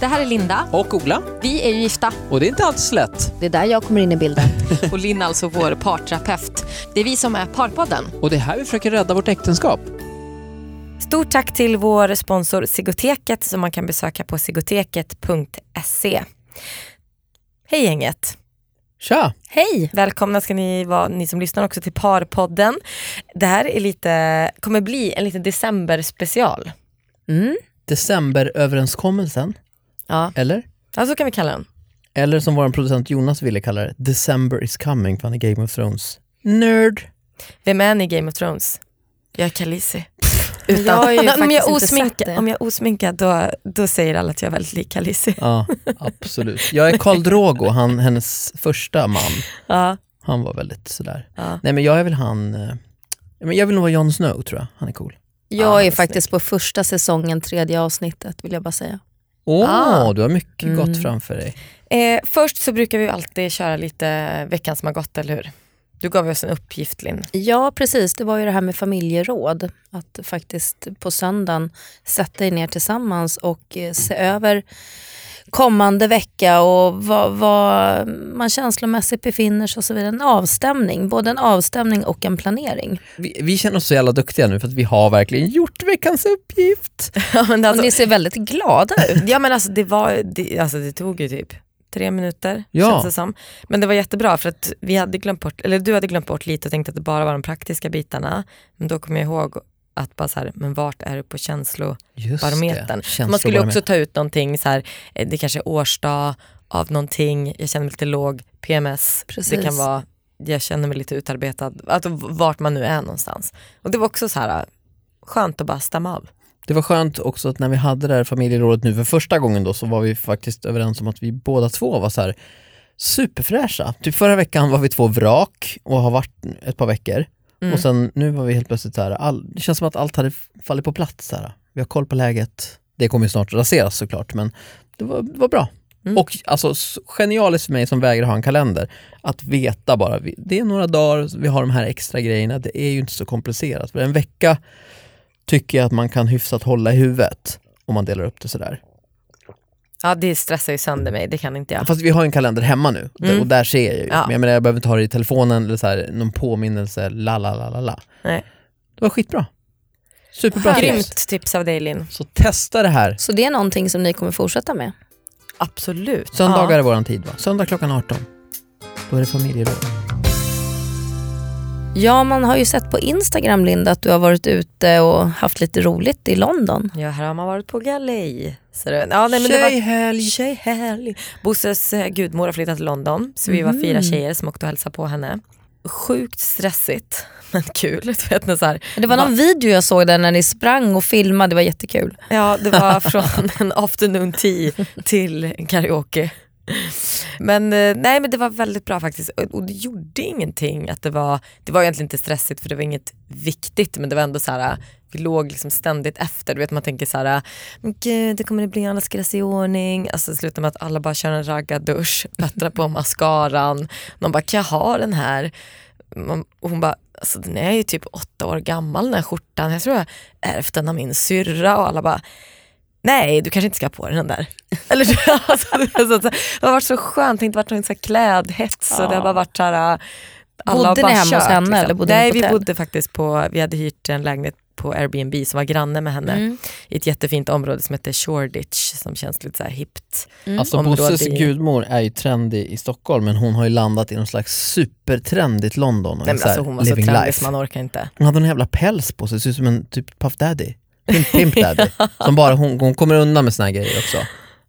Det här är Linda. Och Ola. Vi är ju gifta. Och det är inte alls lätt. Det är där jag kommer in i bilden. Och Linn är alltså vår parterapeut. Det är vi som är Parpodden. Och det är här vi försöker rädda vårt äktenskap. Stort tack till vår sponsor Sigoteket som man kan besöka på sigoteket.se. Hej gänget! Tja! Hej! Välkomna ska ni vara, ni som lyssnar också till Parpodden. Det här är lite, kommer bli en liten decemberspecial. Mm. Decemberöverenskommelsen. Ja. Eller? ja, så kan vi kalla den. Eller som vår producent Jonas ville kalla det, December is coming, för han är Game of Thrones. Nerd! Vem är ni i Game of Thrones? Jag är Khaleesi. Jag har ju Nej, om, jag är inte sett osminkad, om jag är osminkad då, då säger alla att jag är väldigt lik Khaleesi. Ja, absolut. Jag är Karl Drogo, han, hennes första man. Ja, Han var väldigt sådär. ja. Nej men jag är väl han, eh, men jag vill nog vara Jon Snow tror jag, han är cool. Jag Ah, är faktiskt på första säsongen, tredje avsnittet vill jag bara säga. Åh, Ah. du har mycket Mm. gott framför dig. Eh, först så brukar vi alltid köra lite veckan som har gått, eller hur? Du gav oss en uppgift Linn. Ja precis, det var ju det här med familjeråd. Att faktiskt på söndagen sätta er ner tillsammans och eh, se över kommande vecka och vad, vad man känslomässigt befinner sig och så vidare. En avstämning, både en avstämning och en planering. Vi, vi känner oss så jävla duktiga nu för att vi har verkligen gjort veckans uppgift. Ja men, Och alltså, ni ser väldigt glada ut. ja, men alltså, det, var, det, alltså, det tog ju typ tre minuter Ja. känns det som. Men det var jättebra för att vi hade glömt bort, eller du hade glömt bort lite och tänkte att det bara var de praktiska bitarna. Men då kom jag ihåg att bara så här, men vart är du på känslo Just barometern. det. Man skulle också Känslobarometern. ta ut någonting, så här, eh, det kanske är årsdag av någonting, jag känner mig lite låg, PMS, det Precis. kan vara, jag känner mig lite utarbetad, alltså, vart man nu är någonstans. Och det var också så här skönt att bara stämma av. Det var skönt också att när vi hade det här familjerådet nu för första gången då så var vi faktiskt överens om att vi båda två var så här superfräscha. Typ förra veckan var vi två vrak och har varit ett par veckor. Mm. Och sen nu var vi helt plötsligt så här, all, det känns som att allt hade fallit på plats. Så här. Vi har koll på läget. Det kommer ju snart raseras såklart men det var, det var bra. Mm. Och alltså genialiskt för mig som vägrar ha en kalender, att veta bara, det är några dagar, vi har de här extra grejerna, det är ju inte så komplicerat. För en vecka tycker jag att man kan hyfsat hålla i huvudet om man delar upp det sådär. Ja det stressar ju sönder mig, det kan inte jag. Fast vi har en kalender hemma nu Mm. och där ser jag ju. Ja. Men jag menar jag behöver inte ha det i telefonen eller så här, någon påminnelse, la la la la la. Nej. Det var skitbra. Superbra tips. Grymt tips av dig Linn. Så testa det här. Så det är någonting som ni kommer fortsätta med. Absolut. Söndagar Ja. är våran tid va? Söndag klockan 18. Då är det familjeråd. Ja, man har ju sett på Instagram Linda att du har varit ute och haft lite roligt i London. Ja, här har man varit på galej. Så det, ja, nej, men det var, Tjejhelg! Tjejhelg. Bosses eh, gudmor har flyttat till London så vi var Mhm. fyra tjejer som åkte och hälsade på henne. Sjukt stressigt men kul. Du vet, när så här, Det var någon video jag såg där när ni sprang och filmade, det var jättekul. Ja, det var från en afternoon tea till karaoke. Men eh, nej men det var väldigt bra faktiskt och det gjorde ingenting att det var, det var egentligen inte stressigt för det var inget viktigt men det var ändå så här vi låg liksom ständigt efter, du vet man tänker så här, men gud det kommer det bli, alla ska göra sig i ordning. Alltså det slutar med att alla bara kör en raggardusch, bättrar på mascaran. Någon bara, kan jag ha den här? Och hon bara, alltså den är ju typ åtta år gammal den här skjortan, jag tror jag ärvt den av min syrra och alla bara, nej du kanske inte ska ha på dig den där. Eller, alltså, det, har varit så skönt, det har inte varit någon så här klädhets och det har bara varit så här, alla Bodde ni hemma hos kört, henne liksom. eller bodde ni Nej på vi hotell? bodde faktiskt på, vi hade hyrt en lägenhet på Airbnb som var granne med henne Mm. i ett jättefint område som heter Shoreditch som känns lite så här hippt. Mm. Alltså Bosses i- gudmor är ju trendig i Stockholm men hon har ju landat i någon slags supertrendigt London. och Nej, men alltså, hon var så trendig life. så man orkar inte. Hon hade en jävla päls på sig, ser ut som en typ Puff Daddy. Pimp, pimp Daddy. Som bara, hon, hon kommer undan med såna här grejer också.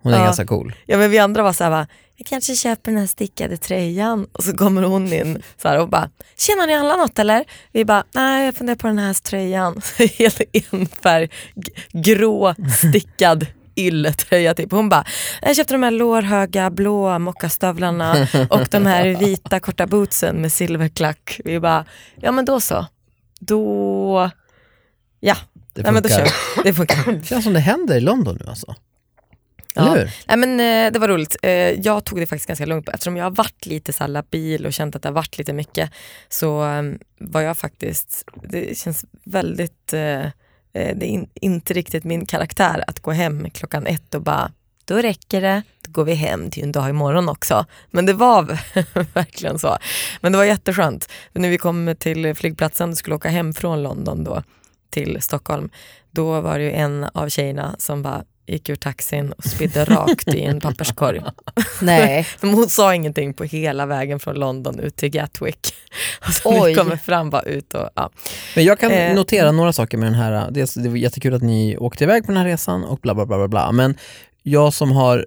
Hon är Ja. ganska cool. Ja men vi andra var så här, va, jag kanske köper den här stickade tröjan och så kommer hon in så här, och bara, tjena ni handlar något eller? Vi bara, nej jag funderar på den här tröjan. Helt enfärg, grå stickad ylletröja typ. Hon bara, jag köpte de här lårhöga blå mockastövlarna och de här vita korta bootsen med silverklack. Vi bara, ja men då så. Då, ja, Det nej, men då kör vi. Det funkar. Känns som det händer i London nu alltså. Ja. Eller hur? Nej, men, eh, det var roligt. Eh, jag tog det faktiskt ganska lugnt eftersom jag har varit lite så här labil och känt att det har varit lite mycket. Så eh, var jag faktiskt, det känns väldigt, eh, eh, det är in, inte riktigt min karaktär att gå hem klockan ett och bara då räcker det, då går vi hem, det är ju en dag imorgon också. Men det var verkligen så. Men det var jätteskönt. När vi kom till flygplatsen och skulle åka hem från London då till Stockholm, då var det ju en av tjejerna som bara gick ur taxin och spydde rakt i en papperskorg. Nej. Hon sa ingenting på hela vägen från London ut till Gatwick. Och så Oj. vi kommer fram bara ut och ja. Men jag kan Eh, notera några saker med den här, dels det var jättekul att ni åkte iväg på den här resan och bla bla bla bla bla. Men jag som har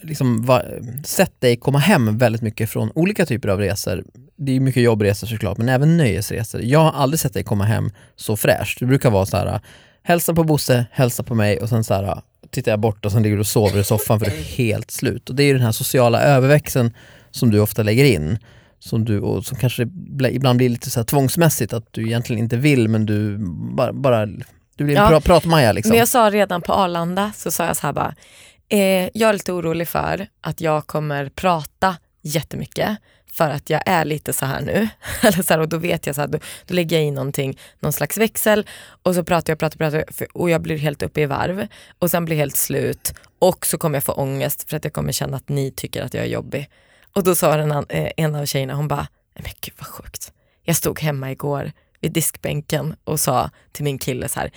liksom va, sett dig komma hem väldigt mycket från olika typer av resor. Det är mycket jobbresor såklart, men även nöjesresor. Jag har aldrig sett dig komma hem så fräscht. Du brukar vara så här, hälsa på Bosse, hälsa på mig och sen så här, tittar jag bort och sen ligger du och sover i soffan för du är helt slut. Och det är den här sociala överväxeln som du ofta lägger in. Som du, och som kanske ibland blir lite så här tvångsmässigt, att du egentligen inte vill men du bara, bara du blir en Ja. pra, pratmaja liksom. Men jag sa redan på Arlanda, så sa jag så här bara, eh, jag är lite orolig för att jag kommer prata jättemycket för att jag är lite så här nu. Eller så här, och då vet jag så här, då, då lägger jag in någonting, någon slags växel och så pratar jag, pratar, pratar för- och jag blir helt uppe i varv och sen blir jag helt slut och så kommer jag få ångest för att jag kommer känna att ni tycker att jag är jobbig. Och då sa den, eh, en av tjejerna, hon bara, men gud vad sjukt. Jag stod hemma igår vid diskbänken och sa till min kille så här,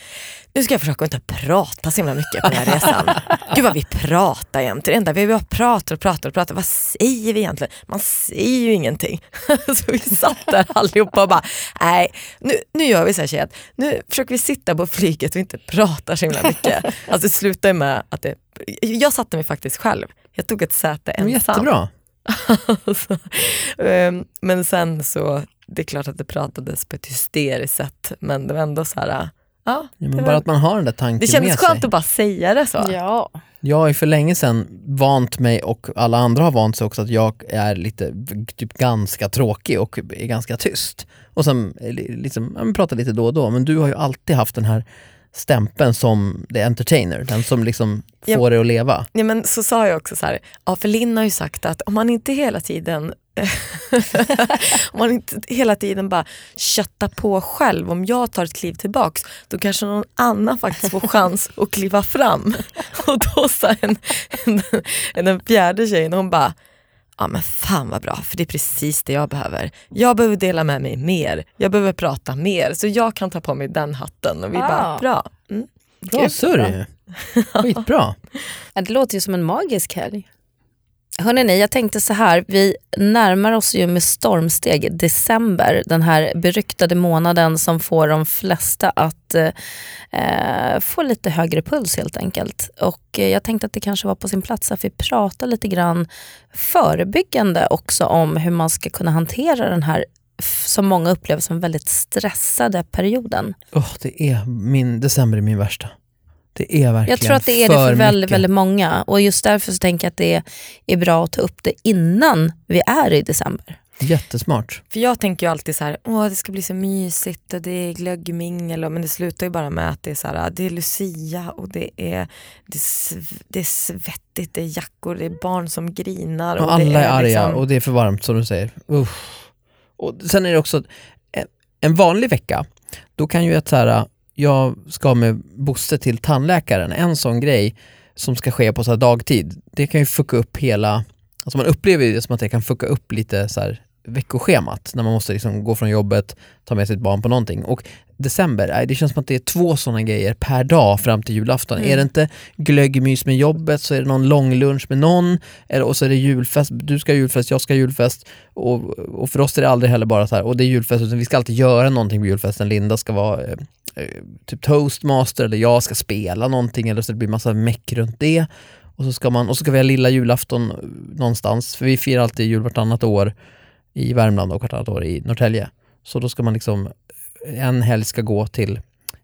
nu ska jag försöka inte prata så himla mycket på den här resan. Gud vad vi pratar jämt, det enda vi bara pratar och pratar och pratar, vad säger vi egentligen? Man säger ju ingenting. så vi satt där allihopa och bara, nej nu, nu gör vi så här tjejer, att nu försöker vi sitta på flyget och inte prata så himla mycket. Alltså det slutade med att det, jag satte mig faktiskt själv, jag tog ett säte ensam. Jättebra. Ehm, men sen så, det är klart att det pratades på ett hysteriskt sätt men det var ändå så här, ja. Men var, bara att man har den där tanken det kändes med skönt sig. att bara säga det så. Ja. Jag har ju för länge sedan vant mig och alla andra har vant sig också att jag är lite, typ ganska tråkig och är ganska tyst. Och sen li- liksom, ja, pratar lite då och då, men du har ju alltid haft den här stämpeln som the entertainer, den som liksom Ja. får dig att leva. Ja, men så sa jag också så här, ja för Linn har ju sagt att om man inte hela tiden om man inte hela tiden bara köttar på själv, om jag tar ett kliv tillbaks då kanske någon annan faktiskt får chans att kliva fram. Och då sa en, en, den fjärde tjejen, hon bara Ja men fan vad bra, för det är precis det jag behöver. Jag behöver dela med mig mer, jag behöver prata mer, så jag kan ta på mig den hatten. Och vi bara, Ah. bra. Mm. Bra surr. Skitbra. Det låter ju som en magisk helg. Hörrni, jag tänkte så här, vi närmar oss ju med stormsteg december, den här beryktade månaden som får de flesta att eh, eh, få lite högre puls helt enkelt. Och eh, jag tänkte att det kanske var på sin plats att vi pratar lite grann förebyggande också om hur man ska kunna hantera den här som många upplever som väldigt stressade perioden. Oh, det är min, december är min värsta. Det är verkligen Jag tror att det är det för väldigt, mycket. väldigt många och just därför så tänker jag att det är bra att ta upp det innan vi är i december. Jättesmart. För jag tänker ju alltid så här, åh det ska bli så mysigt och det är glöggmingel och- men det slutar ju bara med att det är så här, det är Lucia och det är, det är, sv- det är svettigt, det är jackor, det är barn som grinar. Och det alla är arga liksom- och det är för varmt som du säger. Uff. Och sen är det också, en- en vanlig vecka, då kan ju ett så här, jag ska med Bosse till tandläkaren, en sån grej som ska ske på så här dagtid, det kan ju fucka upp hela, alltså man upplever det som att det kan fucka upp lite så här veckoschemat när man måste liksom gå från jobbet, ta med sitt barn på någonting. Och december, nej, det känns som att det är två sådana grejer per dag fram till julafton. Mm. Är det inte glöggmys med jobbet så är det någon långlunch med någon eller, och så är det julfest, du ska ha julfest, jag ska ha julfest och, och för oss är det aldrig heller bara så här, och det är julfest utan vi ska alltid göra någonting på julfesten. Linda ska vara eh, eh, typ toastmaster eller jag ska spela någonting eller så det blir massa meck runt det. Och så ska, man, och så ska vi ha lilla julafton eh, någonstans, för vi firar alltid jul vartannat år i Värmland och vartannat år i Norrtälje. Så då ska man liksom, en helg ska gå till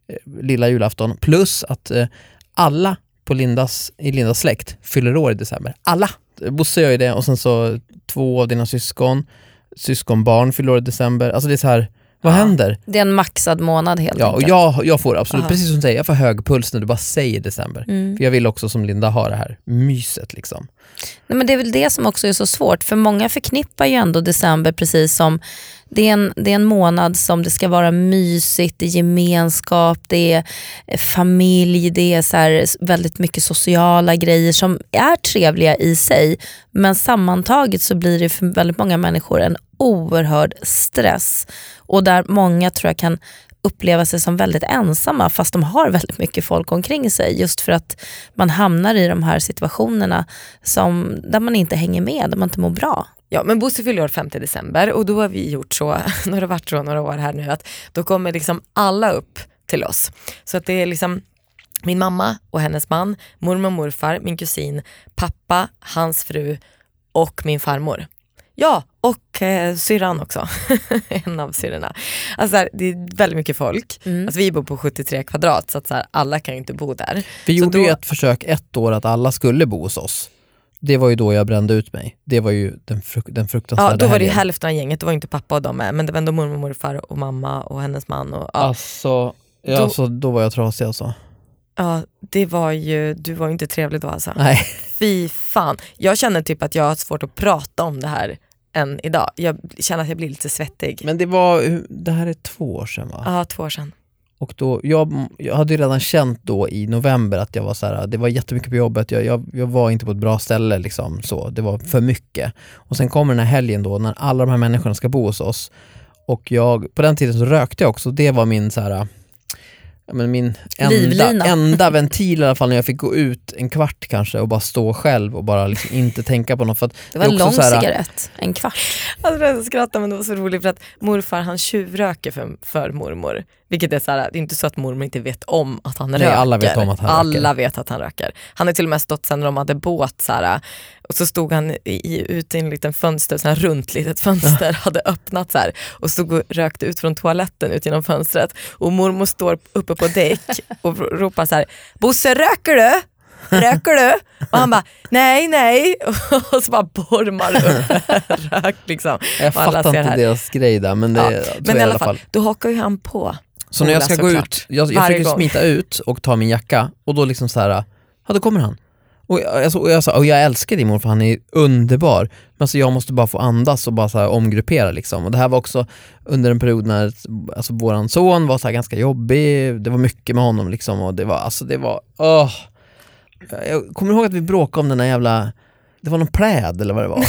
eh, lilla julafton plus att eh, alla på Lindas, i Lindas släkt fyller år i december. Alla! Bosse gör ju det och sen så två av dina syskon, syskonbarn fyller år i december. Alltså det är så här, vad Ja. händer? Det är en maxad månad helt Ja, och enkelt. jag, jag får absolut, Aha. precis som du säger, jag får hög puls när du bara säger december. Mm. För jag vill också som Linda ha det här myset liksom. Nej, men det är väl det som också är så svårt, för många förknippar ju ändå december precis som det, är en, det är en månad som det ska vara mysigt, det är gemenskap, det är eh, familj, det är så här väldigt mycket sociala grejer som är trevliga i sig. Men sammantaget så blir det för väldigt många människor en oerhörd stress. Och där många tror jag kan uppleva sig som väldigt ensamma fast de har väldigt mycket folk omkring sig. Just för att man hamnar i de här situationerna som, där man inte hänger med, där man inte mår bra. Ja men Bosse fyller år 5 december och då har vi gjort så, det varit så några år här nu, att då kommer liksom alla upp till oss. Så att det är liksom min mamma och hennes man, mormor och morfar, min kusin, pappa, hans fru och min farmor. Ja, och eh, syrran också. en av syrrorna. Alltså, här, det är väldigt mycket folk. Mm. Alltså, vi bor på 73 kvadrat så att så här, alla kan ju inte bo där. Vi Så gjorde då- ju ett försök ett år att alla skulle bo hos oss. Det var ju då jag brände ut mig. Det var ju den, fruk- den fruktansvärda Ja, då var det ju helgen. hälften av gänget, då var inte pappa och de med. Men det var ändå mormor, morfar och mamma och hennes man. Och, ja, Alltså, ja, Då- så då var jag trasig alltså. ja, det var ju, du var ju inte trevlig då alltså. Nej. Fy fan. Jag känner typ att jag har svårt att prata om det här än idag. Jag känner att jag blir lite svettig. Men det var, det här är två år sedan va? Ja, två år sedan. Och då, jag, jag hade ju redan känt då i november att jag var så här, det var jättemycket på jobbet, jag, jag, jag var inte på ett bra ställe liksom, så, det var för mycket. Och sen kommer den här helgen då när alla de här människorna ska bo hos oss och jag, på den tiden så rökte jag också, det var min så här, men min enda, Livlina. enda ventil i alla fall när jag fick gå ut en kvart kanske och bara stå själv och bara liksom inte tänka på något. För att Det var en lång här- cigarett, en kvart. Alltså jag skrattar men det var så roligt för att morfar han tjuvröker för, för mormor. Vilket är så här, det är inte så att mormor inte vet om att han Nej, röker. alla vet om att han Alla röker. vet att han röker. Han har till och med stått sen när de hade båt så här, och så stod han i, ute i en liten fönster, så här runt litet fönster, hade öppnat så här, och stod och rökte ut från toaletten ut genom fönstret. Och mormor står uppe på däck och ropar så här, Bosse röker du? Röker du? Och han bara, nej nej. Och så bara bormar upp rök liksom. Jag fattar inte deras grej där men det Ja, Men i alla fall, då hakar ju han på. Så när jag ska gå såklart. ut, jag, jag Varje försöker gång. smita ut och ta min jacka och då liksom så här, ja då kommer han. Och jag, alltså, och jag sa, och jag älskar din morfar, han är underbar. Men alltså, jag måste bara få andas och bara så här, omgruppera liksom. Och det här var också under en period när alltså, våran son var så här, ganska jobbig, det var mycket med honom liksom och det var, alltså det var, åh. Jag kommer ihåg att vi bråkade om den där jävla det var någon pläd eller vad det var.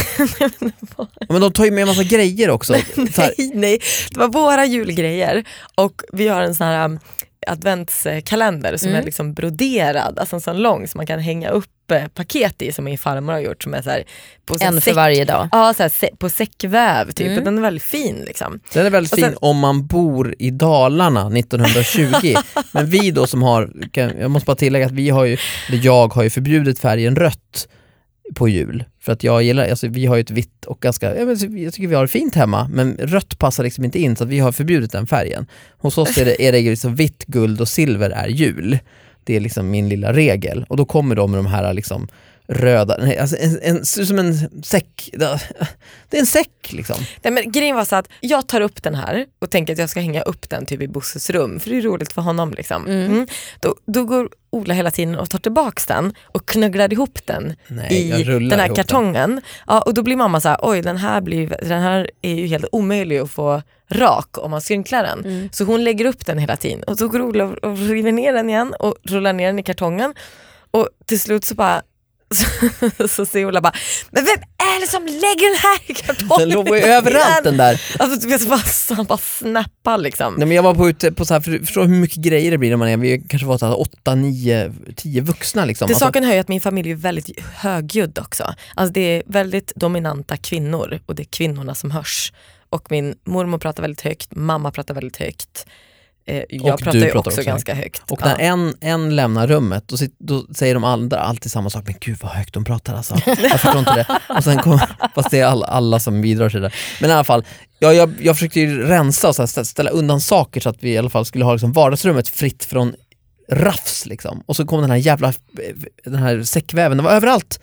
Men de tar ju med en massa grejer också. Nej, nej, det var våra julgrejer och vi har en sån här um, adventskalender som Mm. är liksom broderad, alltså en sån lång som man kan hänga upp eh, paket i som min farmor har gjort som är så här, på så En för varje dag. Ja, så här, på säckväv typ. Mm. Den är väldigt fin. Liksom. Den är väldigt sen- fin om man bor i Dalarna 1920. Men vi då som har, jag måste bara tillägga att vi har ju, eller jag har ju förbjudit färgen rött på jul. För att jag gillar, alltså vi har ju ett vitt och ganska, jag, men, jag tycker vi har det fint hemma, men rött passar liksom inte in så vi har förbjudit den färgen. Hos oss är det, är det liksom vitt, guld och silver är jul. Det är liksom min lilla regel. Och då kommer de med de här liksom röda, nej, alltså en, en, som en säck, det är en säck liksom. Nej, men grejen var så att jag tar upp den här och tänker att jag ska hänga upp den typ i Bosses rum för det är roligt för honom. Liksom. Mm. Mm. Då, då går Ola hela tiden och tar tillbaks den och knugglar ihop den Nej, i den här ihop den. kartongen. Ja, och då blir mamma så här, oj den här, blir, den här är ju helt omöjlig att få rak om man skrynklar den. Mm. Så hon lägger upp den hela tiden och så går Ola och river ner den igen och rullar ner den i kartongen. Och till slut så bara så, så säger Ola bara, men vem är det som lägger den här i kartongen? Den låg ju överallt den där. Alltså du vet, bara, han bara snappar liksom. Nej, men jag var på ute på så här, för, förstår hur mycket grejer det blir när man är, vi kanske var så här, 8, 9, 10 vuxna liksom. Till Alltså, saken hör ju att min familj är väldigt högljudd också. Alltså det är väldigt dominanta kvinnor och det är kvinnorna som hörs. Och min mormor pratar väldigt högt, mamma pratar väldigt högt. Eh, jag Och pratar ju pratar också, också ganska högt. och när Ja. en, en lämnar rummet, då, sit, då säger de andra alltid samma sak, men gud vad högt de pratar alltså. Jag förstår inte det. Och sen kom, fast det är alla, alla som bidrar till det. Men i alla fall, ja, jag, jag försökte ju rensa och så här, stä- ställa undan saker så att vi i alla fall skulle ha liksom vardagsrummet fritt från rafs. Liksom. Och så kom den här jävla den här säckväven, den var överallt.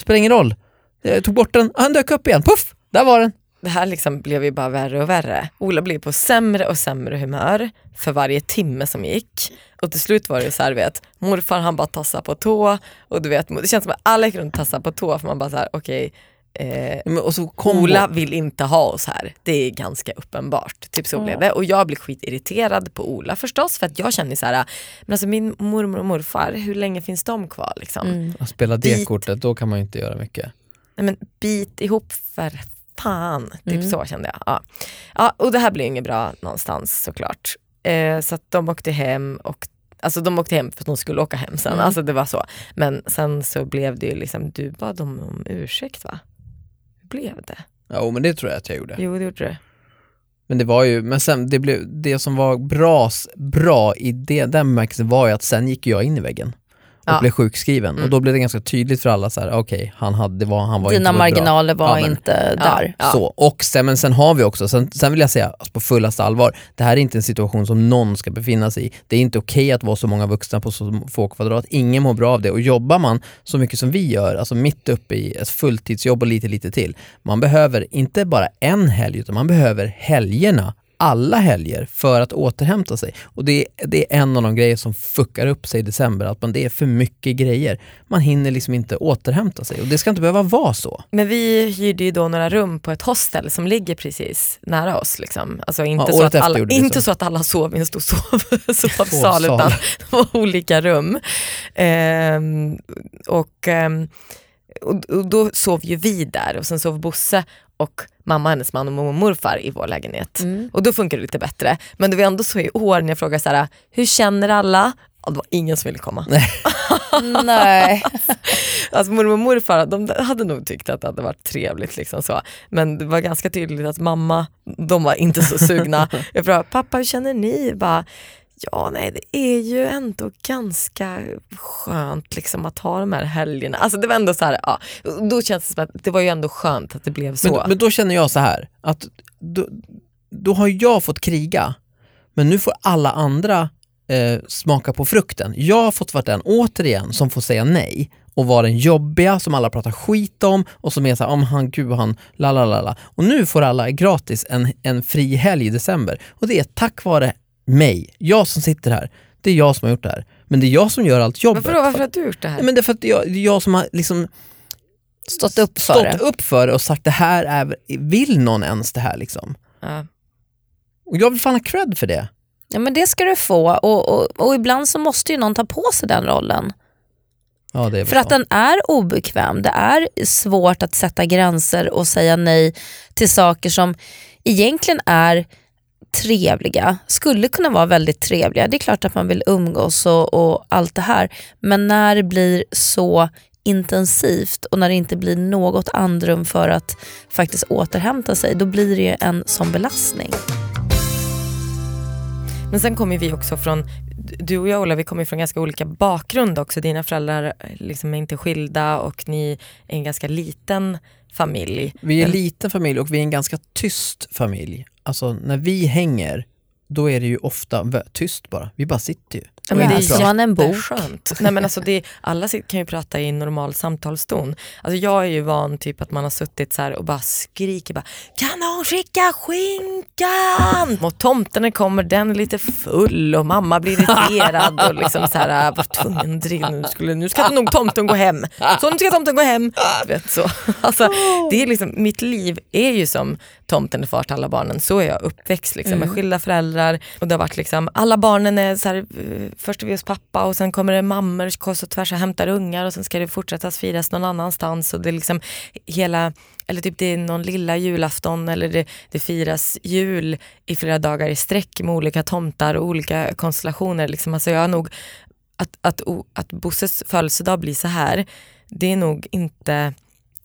Spelar ingen roll. Jag tog bort den, han dök upp igen, puff, där var den. Det här liksom blev ju bara värre och värre. Ola blev på sämre och sämre humör för varje timme som gick. Och till slut var det så här, vet, morfar han bara tassade på tå och du vet, det känns som att alla gick runt och tassade på tå för man bara så här, okej, Eh, Men, och så kom Ola vill inte ha oss här, det är ganska uppenbart. Typ så blev det. Och jag blir skitirriterad på Ola förstås för att jag känner så här, men alltså min mormor och morfar, hur länge finns de kvar liksom? Mm. att spela det kortet, då kan man ju inte göra mycket. Nej men bit ihop för fan, typ Mm. så kände jag. Ja. Ja, och det här blir inget bra någonstans såklart. Eh, så de åkte hem och Alltså de åkte hem för att de skulle åka hem sen, Mm. alltså det var så. Men sen så blev det ju liksom, du bad dem om ursäkt va? Hur blev det? Ja, men det tror jag att jag gjorde. Jo det gjorde du. Men det var ju, men sen det, blev, det som var bra, bra i det, den bemärkelsen var ju att sen gick jag in i väggen och Ja. blev sjukskriven Mm. och då blev det ganska tydligt för alla så här, okej, han hade, det var, han var Dina inte så bra. marginaler var Ja, men- inte där. Ja. Så, och sen, men sen har vi också, sen, sen vill jag säga alltså på fullaste allvar, det här är inte en situation som någon ska befinna sig i. Det är inte okej att vara så många vuxna på så få kvadrat, ingen mår bra av det och jobbar man så mycket som vi gör, alltså mitt uppe i ett fulltidsjobb och lite lite till, man behöver inte bara en helg utan man behöver helgerna alla helger för att återhämta sig. Och det är, det är en av de grejer som fuckar upp sig i december, att man, det är för mycket grejer. Man hinner liksom inte återhämta sig och det ska inte behöva vara så. Men vi hyrde ju då några rum på ett hostel som ligger precis nära oss. Liksom. Alltså inte, Ja, så, att alla, inte så. så att alla sov i en stor sov, sovsal Sovsal. utan det var olika rum. Ehm, och, ehm, och, och då sov ju vi där och sen sov Bosse och mamma, hennes man och mormor och morfar i vår lägenhet. Mm. Och då funkar det lite bättre. Men det var ändå så i år när jag frågade så här, hur känner alla? Ja, det var ingen som ville komma. Nej. Alltså mormor och morfar de hade nog tyckt att det hade varit trevligt. Liksom så. Men det var ganska tydligt att mamma, de var inte så sugna. Jag frågade, pappa hur känner ni? Bara, ja nej det är ju ändå ganska skönt liksom, att ha de här helgerna. Alltså det var ändå så här, ja, då känns det som att det var ju ändå skönt att det blev så. Men, men då känner jag så här, att då, då har jag fått kriga, men nu får alla andra eh, smaka på frukten. Jag har fått vara den, återigen, som får säga nej och vara den jobbiga som alla pratar skit om och som är såhär, om han, gud han, la la la la. Och nu får alla gratis en, en fri helg i december och det är tack vare mig, jag som sitter här. Det är jag som har gjort det här. Men det är jag som gör allt jobbet. varför, då? varför har du gjort det här? Nej, men det är för att jag, det är jag som har liksom Stått upp för stått det. upp för det och sagt det här är, vill någon ens det här liksom? ja. Och jag vill fan ha cred för det. Ja, men det ska du få och, och, och ibland så måste ju någon ta på sig den rollen. Ja, För att den är obekväm. Det är svårt att sätta gränser och säga nej till saker som egentligen är trevliga, skulle kunna vara väldigt trevliga. Det är klart att man vill umgås och, och allt det här. Men när det blir så intensivt och när det inte blir något andrum för att faktiskt återhämta sig, då blir det ju en sån belastning. Men sen kommer vi också från, du och jag Ola, vi kommer från ganska olika bakgrund också. Dina föräldrar eh, liksom är inte skilda och ni är en ganska liten familj. Vi är en liten familj och vi är en ganska tyst familj. Alltså när vi hänger, då är det ju ofta tyst bara. Vi bara sitter ju. Ja, men det är man en bok. Nej, men alltså det, alla kan ju prata i normal samtalston. Alltså jag är ju van typ att man har suttit så här och bara skriker bara, kan någon skicka skinkan? Och tomten kommer, den är lite full och mamma blir irriterad och liksom så här, var tvungen att nu, skulle, nu ska nog tomten gå hem. Så nu ska tomten gå hem. Vet, så. Alltså, det är liksom, mitt liv är ju som tomten är far till alla barnen. Så är jag uppväxt liksom, med skilda föräldrar. Och det har varit liksom, alla barnen är så här, eh, först är vi hos pappa och sen kommer det mammor kors och tvärs och hämtar ungar och sen ska det fortsätta firas någon annanstans. Och det är liksom hela, eller typ det är någon lilla julafton eller det, det firas jul i flera dagar i sträck med olika tomtar och olika konstellationer. Liksom. Alltså jag har nog, att, att, att Bosses födelsedag blir så här, det är nog inte,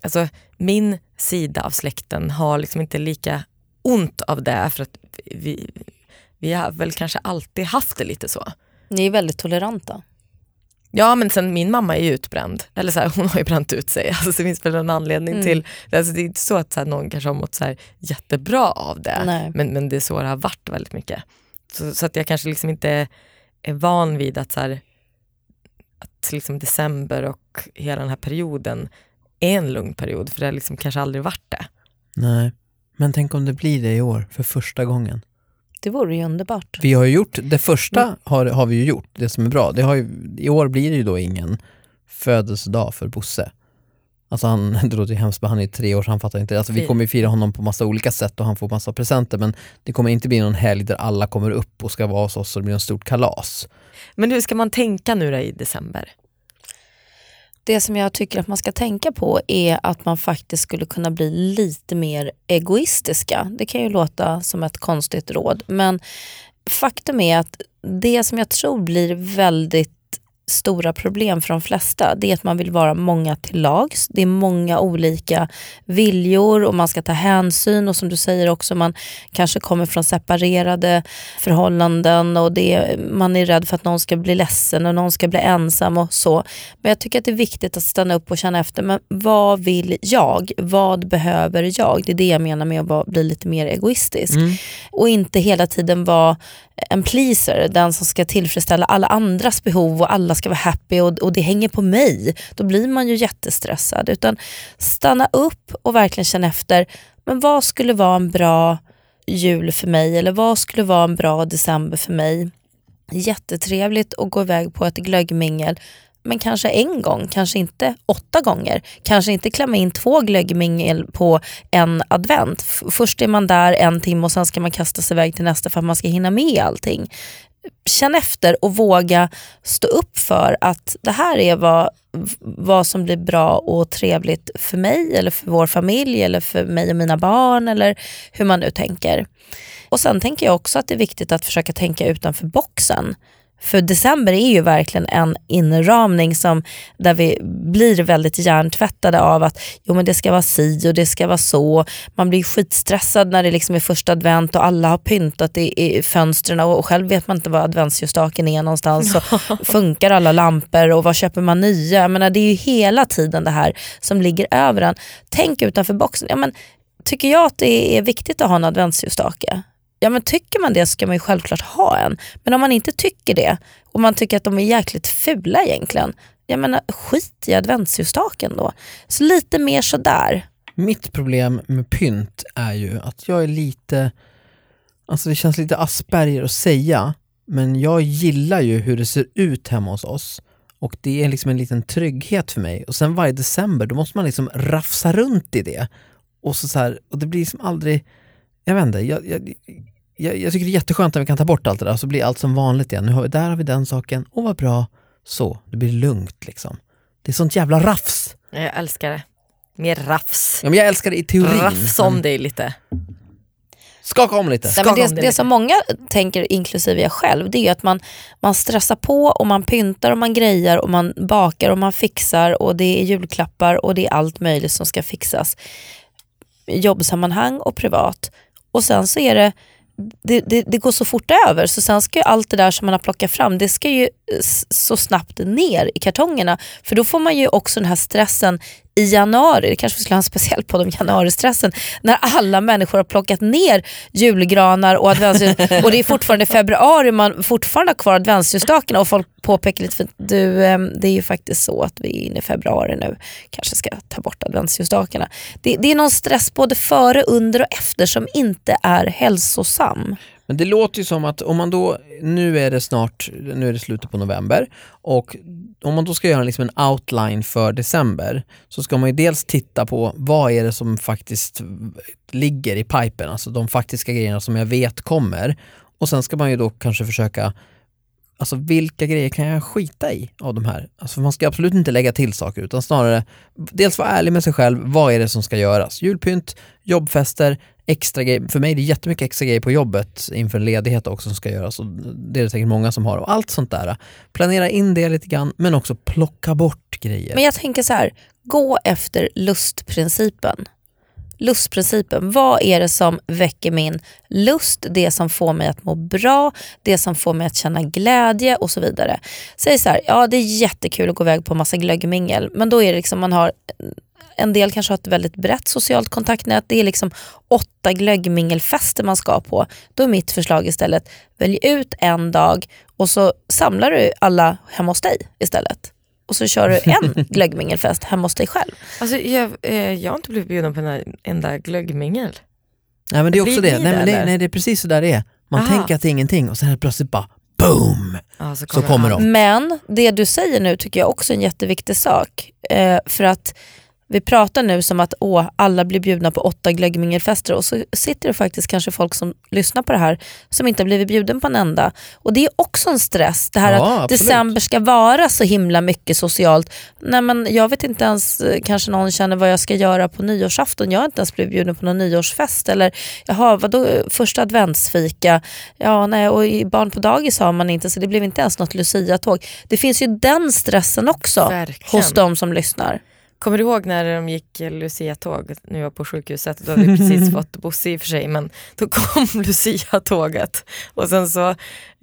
alltså min sida av släkten har liksom inte lika ont av det för att vi, vi har väl kanske alltid haft det lite så. Ni är väldigt toleranta. Ja men sen min mamma är ju utbränd, eller så här, hon har ju bränt ut sig. Alltså, det finns väl en anledning Mm. till, alltså, det är inte så att så här, någon kanske har mått så här, jättebra av det. Nej. Men, men det är så det har varit väldigt mycket. Så, så att jag kanske liksom inte är van vid att, så här, att liksom december och hela den här perioden är en lugn period, för det har liksom kanske aldrig varit det. Nej, men tänk om det blir det i år för första gången. Det vore ju underbart. Vi har ju gjort, det första har, har vi ju gjort, det som är bra. Det har ju, I år blir det ju då ingen födelsedag för Bosse. Alltså han, det låter ju hemskt men han är tre år så han fattar inte. Alltså vi kommer ju fira honom på massa olika sätt och han får massa presenter men det kommer inte bli någon helg där alla kommer upp och ska vara hos oss och det blir en stort kalas. Men hur ska man tänka nu då i december? Det som jag tycker att man ska tänka på är att man faktiskt skulle kunna bli lite mer egoistiska. Det kan ju låta som ett konstigt råd men faktum är att det som jag tror blir väldigt stora problem för de flesta det är att man vill vara många till lags. Det är många olika viljor och man ska ta hänsyn och som du säger också man kanske kommer från separerade förhållanden och det, man är rädd för att någon ska bli ledsen och någon ska bli ensam och så. Men jag tycker att det är viktigt att stanna upp och känna efter, men vad vill jag? Vad behöver jag? Det är det jag menar med att bli lite mer egoistisk. Och inte hela tiden vara en pleaser, den som ska tillfredsställa alla andras behov och alla ska vara happy och, och det hänger på mig. Då blir man ju jättestressad. Utan stanna upp och verkligen känna efter, men vad skulle vara en bra jul för mig eller vad skulle vara en bra december för mig? Jättetrevligt att gå iväg på ett glöggmingel men kanske en gång, kanske inte åtta gånger. Kanske inte klämma in två glöggmingel på en advent. Först är man där en timme och sen ska man kasta sig iväg till nästa för att man ska hinna med allting. Känn efter och våga stå upp för att det här är vad, vad som blir bra och trevligt för mig eller för vår familj eller för mig och mina barn eller hur man nu tänker. Och Sen tänker jag också att det är viktigt att försöka tänka utanför boxen. För december är ju verkligen en inramning som, där vi blir väldigt hjärntvättade av att jo, men det ska vara si och det ska vara så. Man blir skitstressad när det liksom är första advent och alla har pyntat i, i fönstren och själv vet man inte var adventsljusstaken är någonstans. Och funkar alla lampor och vad köper man nya? Jag menar, det är ju hela tiden det här som ligger över en. Tänk utanför boxen. Ja, men, tycker jag att det är viktigt att ha en adventsljusstake? Ja men tycker man det ska man ju självklart ha en. Men om man inte tycker det och man tycker att de är jäkligt fula egentligen, jag menar äh, skit i adventsljusstaken då. Så lite mer sådär. Mitt problem med pynt är ju att jag är lite, alltså det känns lite Asperger att säga, men jag gillar ju hur det ser ut hemma hos oss. Och det är liksom en liten trygghet för mig. Och sen varje december, då måste man liksom rafsa runt i det. Och, så så här, och det blir liksom aldrig, jag vet inte, jag, jag, jag, jag tycker det är jätteskönt när vi kan ta bort allt det där, så blir allt som vanligt igen. Nu har vi, där har vi den saken, åh vad bra. Så, det blir lugnt liksom. Det är sånt jävla rafs. Jag älskar det. Mer rafs. Ja, men jag älskar det i teorin. Rafs om men- dig lite. Skaka om lite. Nej, Skaka men om det, det det lite. som många tänker, inklusive jag själv, det är ju att man, man stressar på och man pyntar och man grejar och man bakar och man fixar och det är julklappar och det är allt möjligt som ska fixas. Jobbsammanhang och privat. Och sen så är det det, det, det går så fort över så sen ska ju allt det där som man har plockat fram det ska ju eh, så snabbt ner i kartongerna. För då får man ju också den här stressen i januari, kanske vi skulle ha en speciell podd om januaristressen, när alla människor har plockat ner julgranar och adventsljus och det är fortfarande februari man fortfarande har kvar adventsljusstakarna och folk påpekar lite för du, eh, det är ju faktiskt så att vi är inne i februari nu, kanske ska ta bort adventsljusstakarna. Det, det är någon stress både före, under och efter som inte är hälsosam. Men det låter ju som att om man då, nu är det snart, nu är det slutet på november och om man då ska göra liksom en outline för december så ska man ju dels titta på vad är det som faktiskt ligger i pipen, alltså de faktiska grejerna som jag vet kommer och sen ska man ju då kanske försöka Alltså vilka grejer kan jag skita i av de här? Alltså man ska absolut inte lägga till saker utan snarare dels vara ärlig med sig själv, vad är det som ska göras? Julpynt, jobbfester, extra grejer. För mig är det jättemycket extra grejer på jobbet inför en ledighet också som ska göras och det är det säkert många som har och allt sånt där. Planera in det lite grann men också plocka bort grejer. Men jag tänker så här, gå efter lustprincipen. Lustprincipen, vad är det som väcker min lust, det som får mig att må bra, det som får mig att känna glädje och så vidare. Säg så här, ja det är jättekul att gå iväg på massa glöggmingel men då är det liksom man har en del kanske har ett väldigt brett socialt kontaktnät. Det är liksom åtta glöggmingelfester man ska på. Då är mitt förslag istället, välj ut en dag och så samlar du alla hemma hos dig istället. Och så kör du en glöggmingelfest hemma hos dig själv. Alltså, jag, eh, jag har inte blivit bjuden på en enda glöggmingel. nej men det är också Blir det, nej, men det, nej det är precis så där det är. Man Aha. tänker att det är ingenting och sen helt plötsligt bara boom! Ja, så Så kommer de. Men det du säger nu tycker jag också är en jätteviktig sak. Eh, för att vi pratar nu som att åh, alla blir bjudna på åtta glöggmingelfester och så sitter det faktiskt kanske folk som lyssnar på det här som inte har blivit bjuden på en enda. Och det är också en stress, det här Ja, att absolut. december ska vara så himla mycket socialt. Nej, men jag vet inte ens, eh, kanske någon känner vad jag ska göra på nyårsafton. Jag har inte ens blivit bjuden på någon nyårsfest. Eller jaha, vadå, första adventsfika? Ja, nej, och barn på dagis har man inte så det blev inte ens något luciatåg. Det finns ju den stressen också Verkligen. hos de som lyssnar. Kommer du ihåg när de gick Lucia-tåg jag var på sjukhuset? Då hade vi precis fått Bosse i och för sig men då kom Lucia-tåget och sen så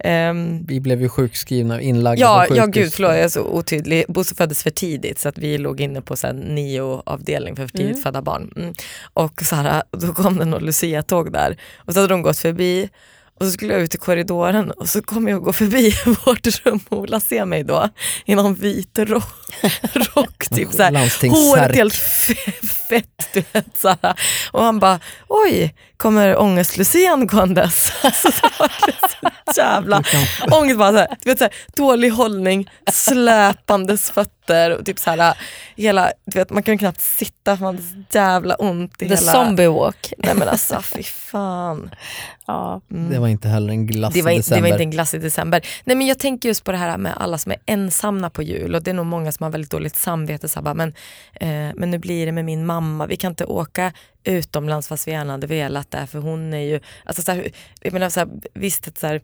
ehm, Vi blev ju sjukskrivna, inlagda Ja, på ja sjukhus. gud förlåt jag är så otydlig. Bosse föddes för tidigt så att vi låg inne på så här nio-avdelning för för tidigt Mm. födda barn. Mm. Och så här, då kom det något Lucia-tåg där och så hade de gått förbi och så skulle jag ut i korridoren och så kom jag att gå förbi vårt rum och Ola ser mig då i någon vit rock, rock typ så här, Landstingssärk. håret helt fe- fett du vet. Och han bara oj, kommer ångest-Lucian gåendes? Alltså, så jävla ångest bara så här, du vet, så här, dålig hållning, släpandes fötter och typ så här, hela, du vet, man kan knappt sitta för man hade så jävla ont i The hela... zombie walk. Nej men alltså fy fan. Ja. Mm. Det var inte heller en glass Det var, i december. det var inte en glass i december. Nej men jag tänker just på det här med alla som är ensamma på jul och det är nog många som har väldigt dåligt samvete. Så här, bara, men, eh, men nu blir det med min mamma, vi kan inte åka utomlands fast vi gärna hade velat det för hon är ju, alltså så här, jag menar, så här, visst att så här,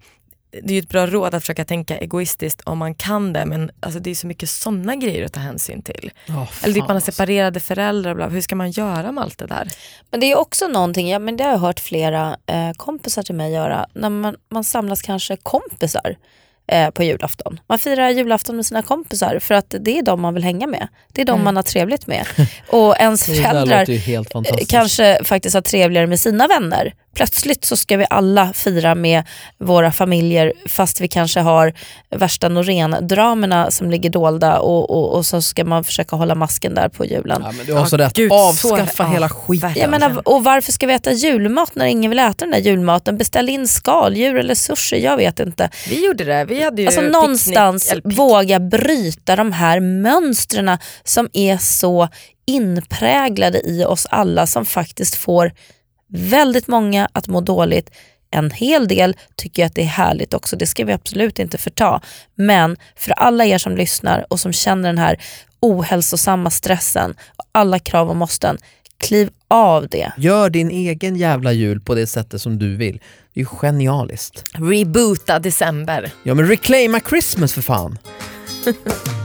det är ju ett bra råd att försöka tänka egoistiskt om man kan det men alltså, det är så mycket sådana grejer att ta hänsyn till. Åh, Eller typ man har alltså. separerade föräldrar, bla, hur ska man göra med allt det där? Men det är också någonting, ja, men det har jag hört flera eh, kompisar till mig göra, när man, man samlas kanske kompisar eh, på julafton. Man firar julafton med sina kompisar för att det är de man vill hänga med. Det är de Mm. man har trevligt med. Och ens föräldrar eh, kanske faktiskt har trevligare med sina vänner. Plötsligt så ska vi alla fira med våra familjer fast vi kanske har värsta Norén-dramerna som ligger dolda och, och, och så ska man försöka hålla masken där på julen. Ja, men du har Ja, så rätt. gud, så- Avskaffa ja, hela skiten. Jag menar, och varför ska vi äta julmat när ingen vill äta den där julmaten? Beställ in skaldjur eller sushi, jag vet inte. Vi gjorde det, vi hade ju Alltså picknick- någonstans våga bryta de här mönstren som är så inpräglade i oss alla som faktiskt får väldigt många att må dåligt. En hel del tycker att det är härligt också, det ska vi absolut inte förta. Men för alla er som lyssnar och som känner den här ohälsosamma stressen, alla krav och måsten, kliv av det. Gör din egen jävla jul på det sättet som du vill. Det är ju genialiskt. Reboota december. Ja men reclaima Christmas för fan.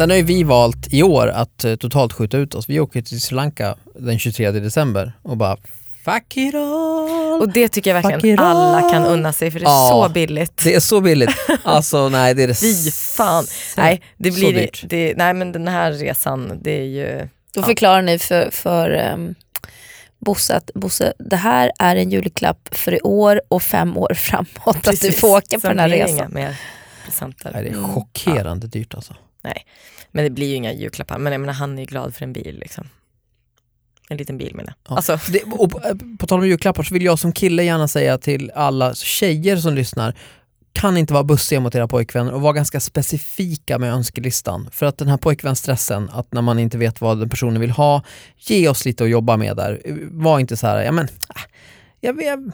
Sen har ju vi valt i år att eh, totalt skjuta ut oss. Vi åker till Sri Lanka den 23 december och bara fuck it all. Och det tycker jag verkligen alla kan unna sig för det är Ja. så billigt. Det är så billigt. Alltså nej det är det Fy fan. Nej, det blir, dyrt. det, nej men den här resan, det är ju... Då Ja. förklarar ni för, för um, Bosse att Bosse, det här är en julklapp för i år och fem år framåt. Att du får åka på den här det resan. mer. Nej, det är Mm. chockerande dyrt alltså. Men det blir ju inga julklappar. Men jag menar, han är ju glad för en bil. Liksom. En liten bil menar jag. Ja. Alltså, Det, och på, på tal om julklappar så vill jag som kille gärna säga till alla tjejer som lyssnar kan inte vara bussiga mot era pojkvänner och vara ganska specifika med önskelistan. För att den här pojkvänstressen, att när man inte vet vad den personen vill ha, ge oss lite att jobba med där. Var inte så här, ja men, ah, jag vill, jag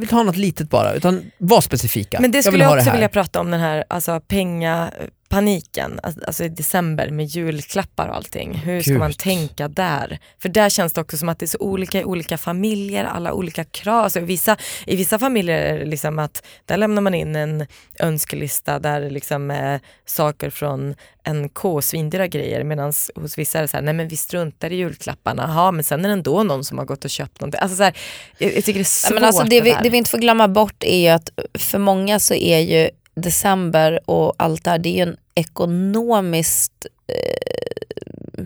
vill ha något litet bara, utan var specifika. Men det jag skulle vill jag, det också vilja prata om den här alltså, pengapaniken, alltså, alltså i december med julklappar och allting. Hur ska Gud. man tänka där? För där känns det också som att det är så olika i olika familjer, alla olika krav. Alltså, i, vissa, I vissa familjer är det liksom att där lämnar man in en önskelista där det liksom är saker från en K, svindyra grejer medan hos vissa är det så här, nej men vi struntar i julklapparna, Jaha, men sen är det ändå någon som har gått och köpt någonting. Alltså, så här, jag, jag tycker det är svårt Ja, men alltså det, vi, det vi inte får glömma bort är ju att för många så är ju december och allt det här, det är ju en ekonomiskt, eh,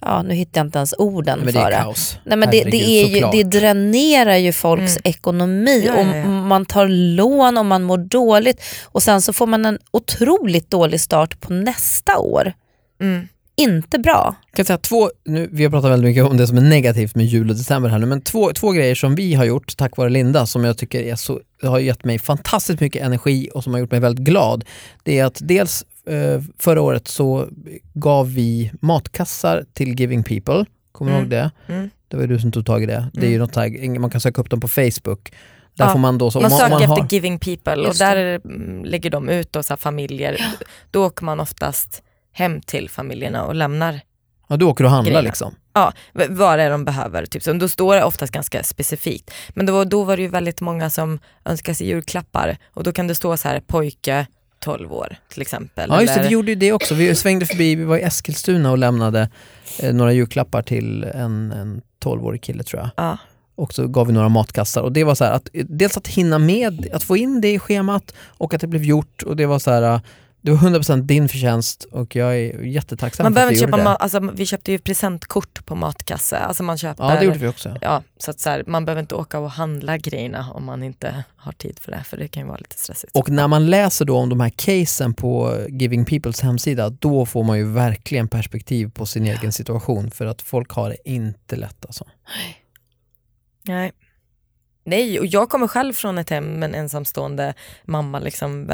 ja nu hittar jag inte ens orden Men det för är det. kaos. Nej, men det, det, är ju, såklart. det dränerar ju folks Mm. ekonomi Ja, ja, och ja. man tar lån och man mår dåligt och sen så får man en otroligt dålig start på nästa år. Mm. Inte bra. Jag kan säga två, nu, vi har pratat väldigt mycket om det som är negativt med jul och december här nu, men två, två grejer som vi har gjort tack vare Linda som jag tycker är så, har gett mig fantastiskt mycket energi och som har gjort mig väldigt glad. Det är att dels eh, förra året så gav vi matkassar till Giving People. Kommer du Mm. ihåg det? Mm. Det var ju du som tog tag i det. Det är ju Mm. något här, man kan söka upp dem på Facebook. Där Ja, får man då, så, Man söker om efter har, giving people och det. där mm, lägger de ut då, så familjer. Då åker man oftast hem till familjerna och lämnar ja, du åker och handlar grejerna. liksom. ja, vad det är de behöver. Typ. Så då står det oftast ganska specifikt. Men då, då var det ju väldigt många som önskade sig julklappar och då kan det stå så här pojke 12 år till exempel. Ja just det, vi gjorde ju det också. Vi svängde förbi, vi var i Eskilstuna och lämnade eh, några julklappar till en, en 12-årig kille tror jag. ja. Och så gav vi några matkassar och det var så här att dels att hinna med, att få in det i schemat och att det blev gjort och det var så här eh, det var 100% din förtjänst och jag är jättetacksam Man för behöver att inte köpa gjorde det. alltså, vi köpte ju presentkort på matkasse. Alltså man köper, Ja det gjorde vi också. ja, så att så här, man behöver inte åka och handla grejerna om man inte har tid för det, för det kan ju vara lite stressigt. Och när man läser då om de här casen på Giving Peoples hemsida, då får man ju verkligen perspektiv på sin egen situation för att folk har det inte lätt alltså. Nej. Nej, Nej, och jag kommer själv från ett hem med en ensamstående mamma. Liksom,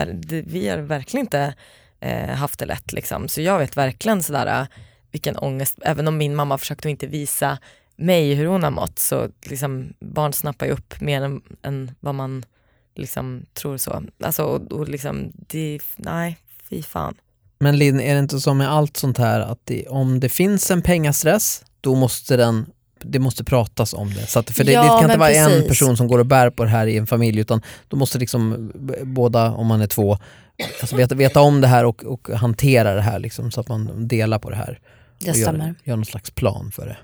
vi har verkligen inte eh, haft det lätt. Liksom. Så jag vet verkligen sådär, eh, vilken ångest, även om min mamma försökte inte visa mig hur hon har mått så liksom, barn snappar ju upp mer än, än vad man liksom, tror så. Alltså, och, och liksom, det, nej, fy fan. Men Linn, är det inte som med allt sånt här att det, om det finns en pengastress, då måste den det måste pratas om det. Så att, för det, Ja, det kan inte vara en precis. person som går och bär på det här i en familj utan då måste liksom b- båda, om man är två, alltså veta, veta om det här och, och hantera det här liksom, så att man delar på det här. Det och gör, stämmer. gör någon slags plan för det.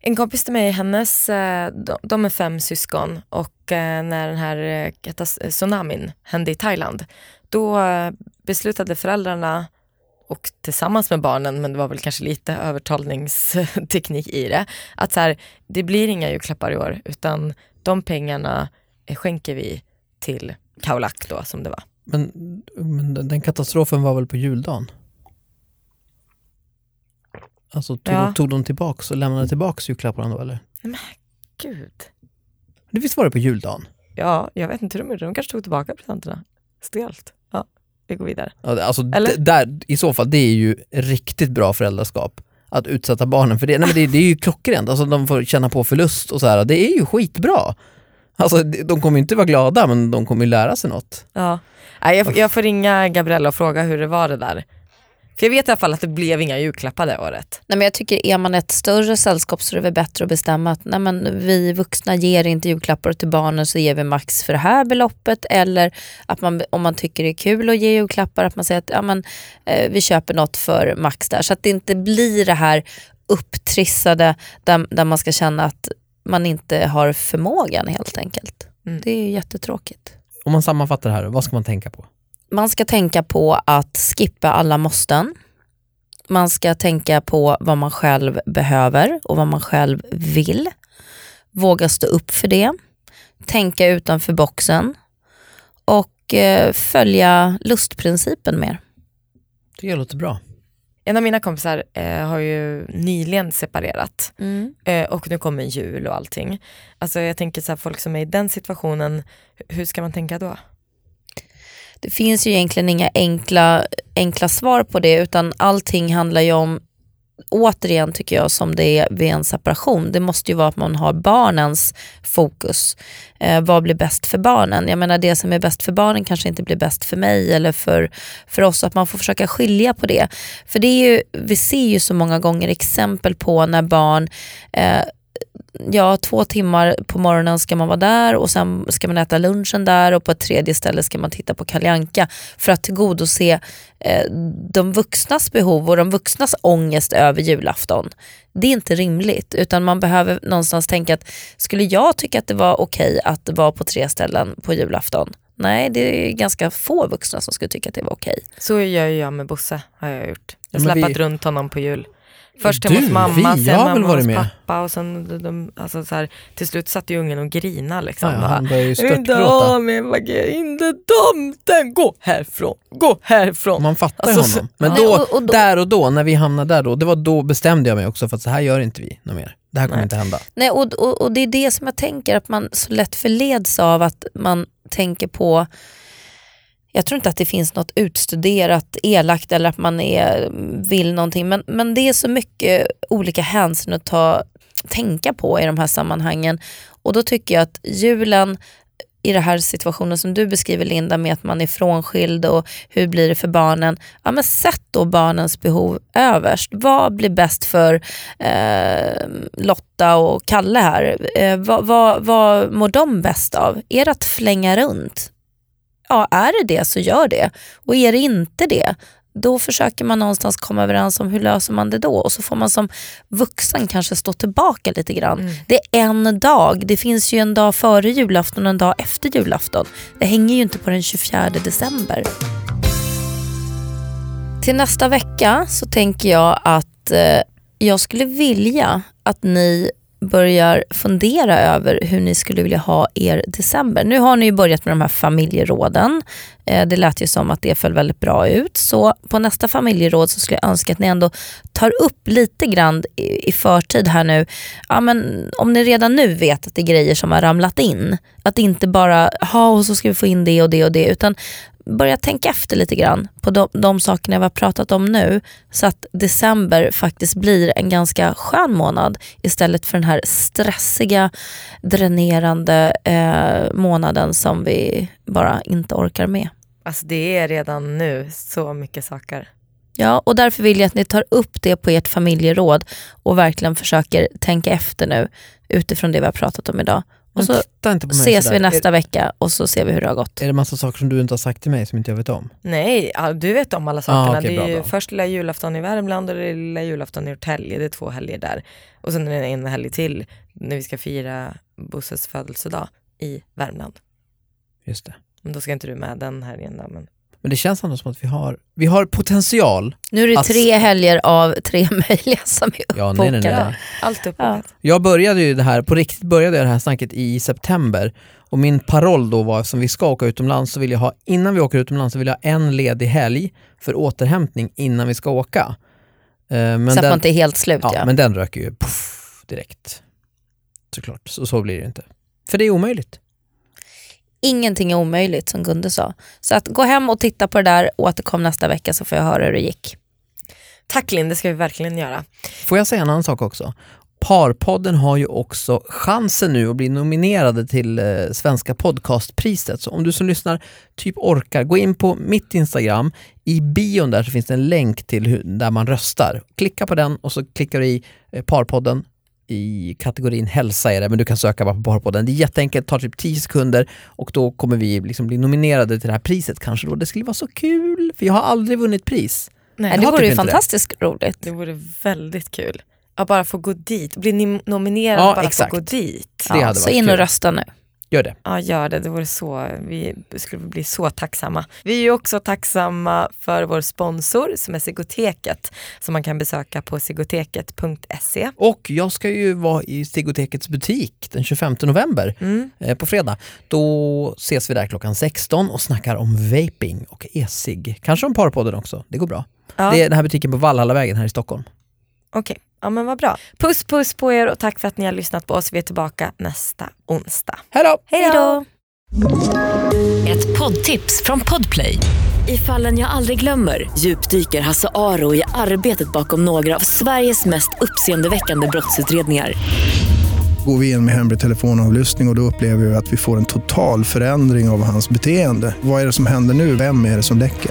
En kompis till mig, hennes, eh, de, de är fem syskon och eh, när den här eh, tsunamin hände i Thailand, då eh, beslutade föräldrarna och tillsammans med barnen, men det var väl kanske lite övertalningsteknik i det, att så här, det blir inga julklappar i år utan de pengarna skänker vi till Kaulak då som det var. Men, men den- katastrofen var väl på juldagen? Alltså tog, Ja. de, tog de tillbaks och lämnade tillbaks julklapparna då eller? Gud. Det visst var det på juldagen? Ja, jag vet inte hur de gjorde, de kanske tog tillbaka presenterna. Stelt. Ja, vi går vidare. Ja, Alltså, Eller? där, I så fall, det är ju riktigt bra föräldraskap. Att utsätta barnen för det. Nej, men det, det är ju klockrent, alltså, de får känna på förlust och så här. Det är ju skitbra. Alltså, de kommer inte vara glada men de kommer lära sig något. Ja. Jag, får- jag får ringa Gabriella och fråga hur det var det där. För jag vet i alla fall att det blev inga julklappar det året. Nej, men jag tycker är man ett större sällskap så är det väl bättre att bestämma att nej, men vi vuxna ger inte julklappar till barnen så ger vi max för det här beloppet eller att man, om man tycker det är kul att ge julklappar att man säger att ja, men, eh, vi köper något för max där så att det inte blir det här upptrissade där, där man ska känna att man inte har förmågan helt enkelt. Mm. Det är ju jättetråkigt. Om man sammanfattar det här, vad ska man tänka på? Man ska tänka på att skippa alla måsten. Man ska tänka på vad man själv behöver och vad man själv vill. Våga stå upp för det. Tänka utanför boxen. Och eh, följa lustprincipen mer. Det låter bra. En av mina kompisar eh, har ju nyligen separerat eh, och nu kommer jul och allting. Alltså jag tänker så här, folk som är i den situationen, hur ska man tänka då? Det finns ju egentligen inga enkla, enkla svar på det utan allting handlar ju om, återigen tycker jag som det är vid en separation, det måste ju vara att man har barnens fokus. Eh, vad blir bäst för barnen? Jag menar det som är bäst för barnen kanske inte blir bäst för mig eller för, för oss, att man får försöka skilja på det. För det är ju, vi ser ju så många gånger exempel på när barn eh, ja, två timmar på morgonen ska man vara där och sen ska man äta lunchen där och på ett tredje ställe ska man titta på Kalle Anka för att tillgodose eh, de vuxnas behov och de vuxnas ångest över julafton. Det är inte rimligt utan man behöver någonstans tänka att skulle jag tycka att det var okej att vara på tre ställen på julafton? Nej, det är ganska få vuxna som skulle tycka att det var okej. Så gör jag med Bosse, har jag gjort. Jag har vi- släpat runt honom på jul. Först Du, hemma hos mamma, vi sen varit hos med? pappa och sen de, de, alltså så här, till slut satt ju ungen och grina liksom. Ja, han börjar ju störtgråta. inte tomten, gå härifrån, gå härifrån. Man fattar Alltså, honom. Men då, och- och då- där och då, när vi hamnade där då, det var då bestämde jag mig också för att så här gör inte vi något mer. Det här kommer Nej. inte hända. Nej, och, och, och det är det som jag tänker att man så lätt förleds av att man tänker på jag tror inte att det finns något utstuderat elakt eller att man är, vill någonting men, men det är så mycket olika hänsyn att ta, tänka på i de här sammanhangen och då tycker jag att julen i den här situationen som du beskriver Linda med att man är frånskild och hur blir det för barnen. Ja, men sätt då barnens behov överst. Vad blir bäst för eh, Lotta och Kalle här? Eh, vad, vad, vad mår de bäst av? Är det att flänga runt? Ja, är det det så gör det. Och är det inte det, då försöker man någonstans komma överens om hur löser man det då och så får man som vuxen kanske stå tillbaka lite grann. Mm. Det är en dag, det finns ju en dag före julafton och en dag efter julafton. Det hänger ju inte på den 24 december. Till nästa vecka så tänker jag att eh, jag skulle vilja att ni börjar fundera över hur ni skulle vilja ha er december. Nu har ni ju börjat med de här familjeråden. Eh, det lät ju som att det föll väldigt bra ut. Så på nästa familjeråd så skulle jag önska att ni ändå tar upp lite grann i förtid här nu. Ja, men om ni redan nu vet att det är grejer som har ramlat in. Att inte bara, ha och så ska vi få in det och det och det. Utan börja tänka efter lite grann på de, de sakerna vi har pratat om nu så att december faktiskt blir en ganska skön månad istället för den här stressiga, dränerande eh, månaden som vi bara inte orkar med. Alltså det är redan nu så mycket saker. Ja, och därför vill jag att ni tar upp det på ert familjeråd och verkligen försöker tänka efter nu utifrån det vi har pratat om idag. Och så ses sådär. vi nästa är, vecka och så ser vi hur det har gått. Är det massa saker som du inte har sagt till mig som inte jag vet om? Nej, du vet om alla sakerna. Ah, okay, det är bra, bra. först lilla julafton i Värmland och det är lilla julafton i Norrtälje. Det är två helger där. Och sen är det en helg till när vi ska fira Bosses födelsedag i Värmland. Just det. Men då ska inte du med den helgen då. Men... Men det känns ändå som att vi har, vi har potential. Nu är det att... tre helger av tre möjliga som är ja, nej, nej, nej. Allt uppbokat. Ja. Jag började ju det här, på riktigt började jag det här snacket i september och min paroll då var som vi ska åka utomlands så vill jag ha, innan vi åker utomlands så vill jag ha en ledig helg för återhämtning innan vi ska åka. Eh, men så att man inte är helt slut ja. ja. Men den röker ju puff, direkt. Såklart, så, så blir det inte. För det är omöjligt. Ingenting är omöjligt som Gunde sa. Så att gå hem och titta på det där, återkom nästa vecka så får jag höra hur det gick. Tack Linn, det ska vi verkligen göra. Får jag säga en annan sak också? Parpodden har ju också chansen nu att bli nominerade till eh, Svenska podcastpriset. Så om du som lyssnar typ orkar, gå in på mitt Instagram. I bion där så finns det en länk till hur, där man röstar. Klicka på den och så klickar du i eh, Parpodden i kategorin hälsa är det, men du kan söka bara på Parpodden. Det är jätteenkelt, tar typ 10 sekunder och då kommer vi liksom bli nominerade till det här priset kanske då. Det skulle vara så kul, för jag har aldrig vunnit pris. Nej, det vore typ ju fantastiskt det. roligt. Det vore väldigt kul. Att bara få gå dit, bli nominerad ja, bara exakt. få gå dit. Ja, så in och rösta nu. Gör det. Ja, gör det. Det vore så, vi skulle bli så tacksamma. Vi är också tacksamma för vår sponsor som är Sigoteket som man kan besöka på sigoteket.se. Och jag ska ju vara i Sigotekets butik den 25 november mm. eh, på fredag. Då ses vi där klockan 16 och snackar om vaping och e-cigg. Kanske om Parpodden också, det går bra. Ja. Det är den här butiken på Vallhallavägen här i Stockholm. Okej, okay. Ja men vad bra. Puss puss på er och tack för att ni har lyssnat på oss. Vi är tillbaka nästa onsdag. Hej då! Hej då! Ett poddtips från Podplay. I fallen jag aldrig glömmer djupdyker Hasse Aro i arbetet bakom några av Sveriges mest uppseendeväckande brottsutredningar. Går vi in med hemlig telefonavlyssning och, och då upplever vi att vi får en total förändring av hans beteende. Vad är det som händer nu? Vem är det som läcker?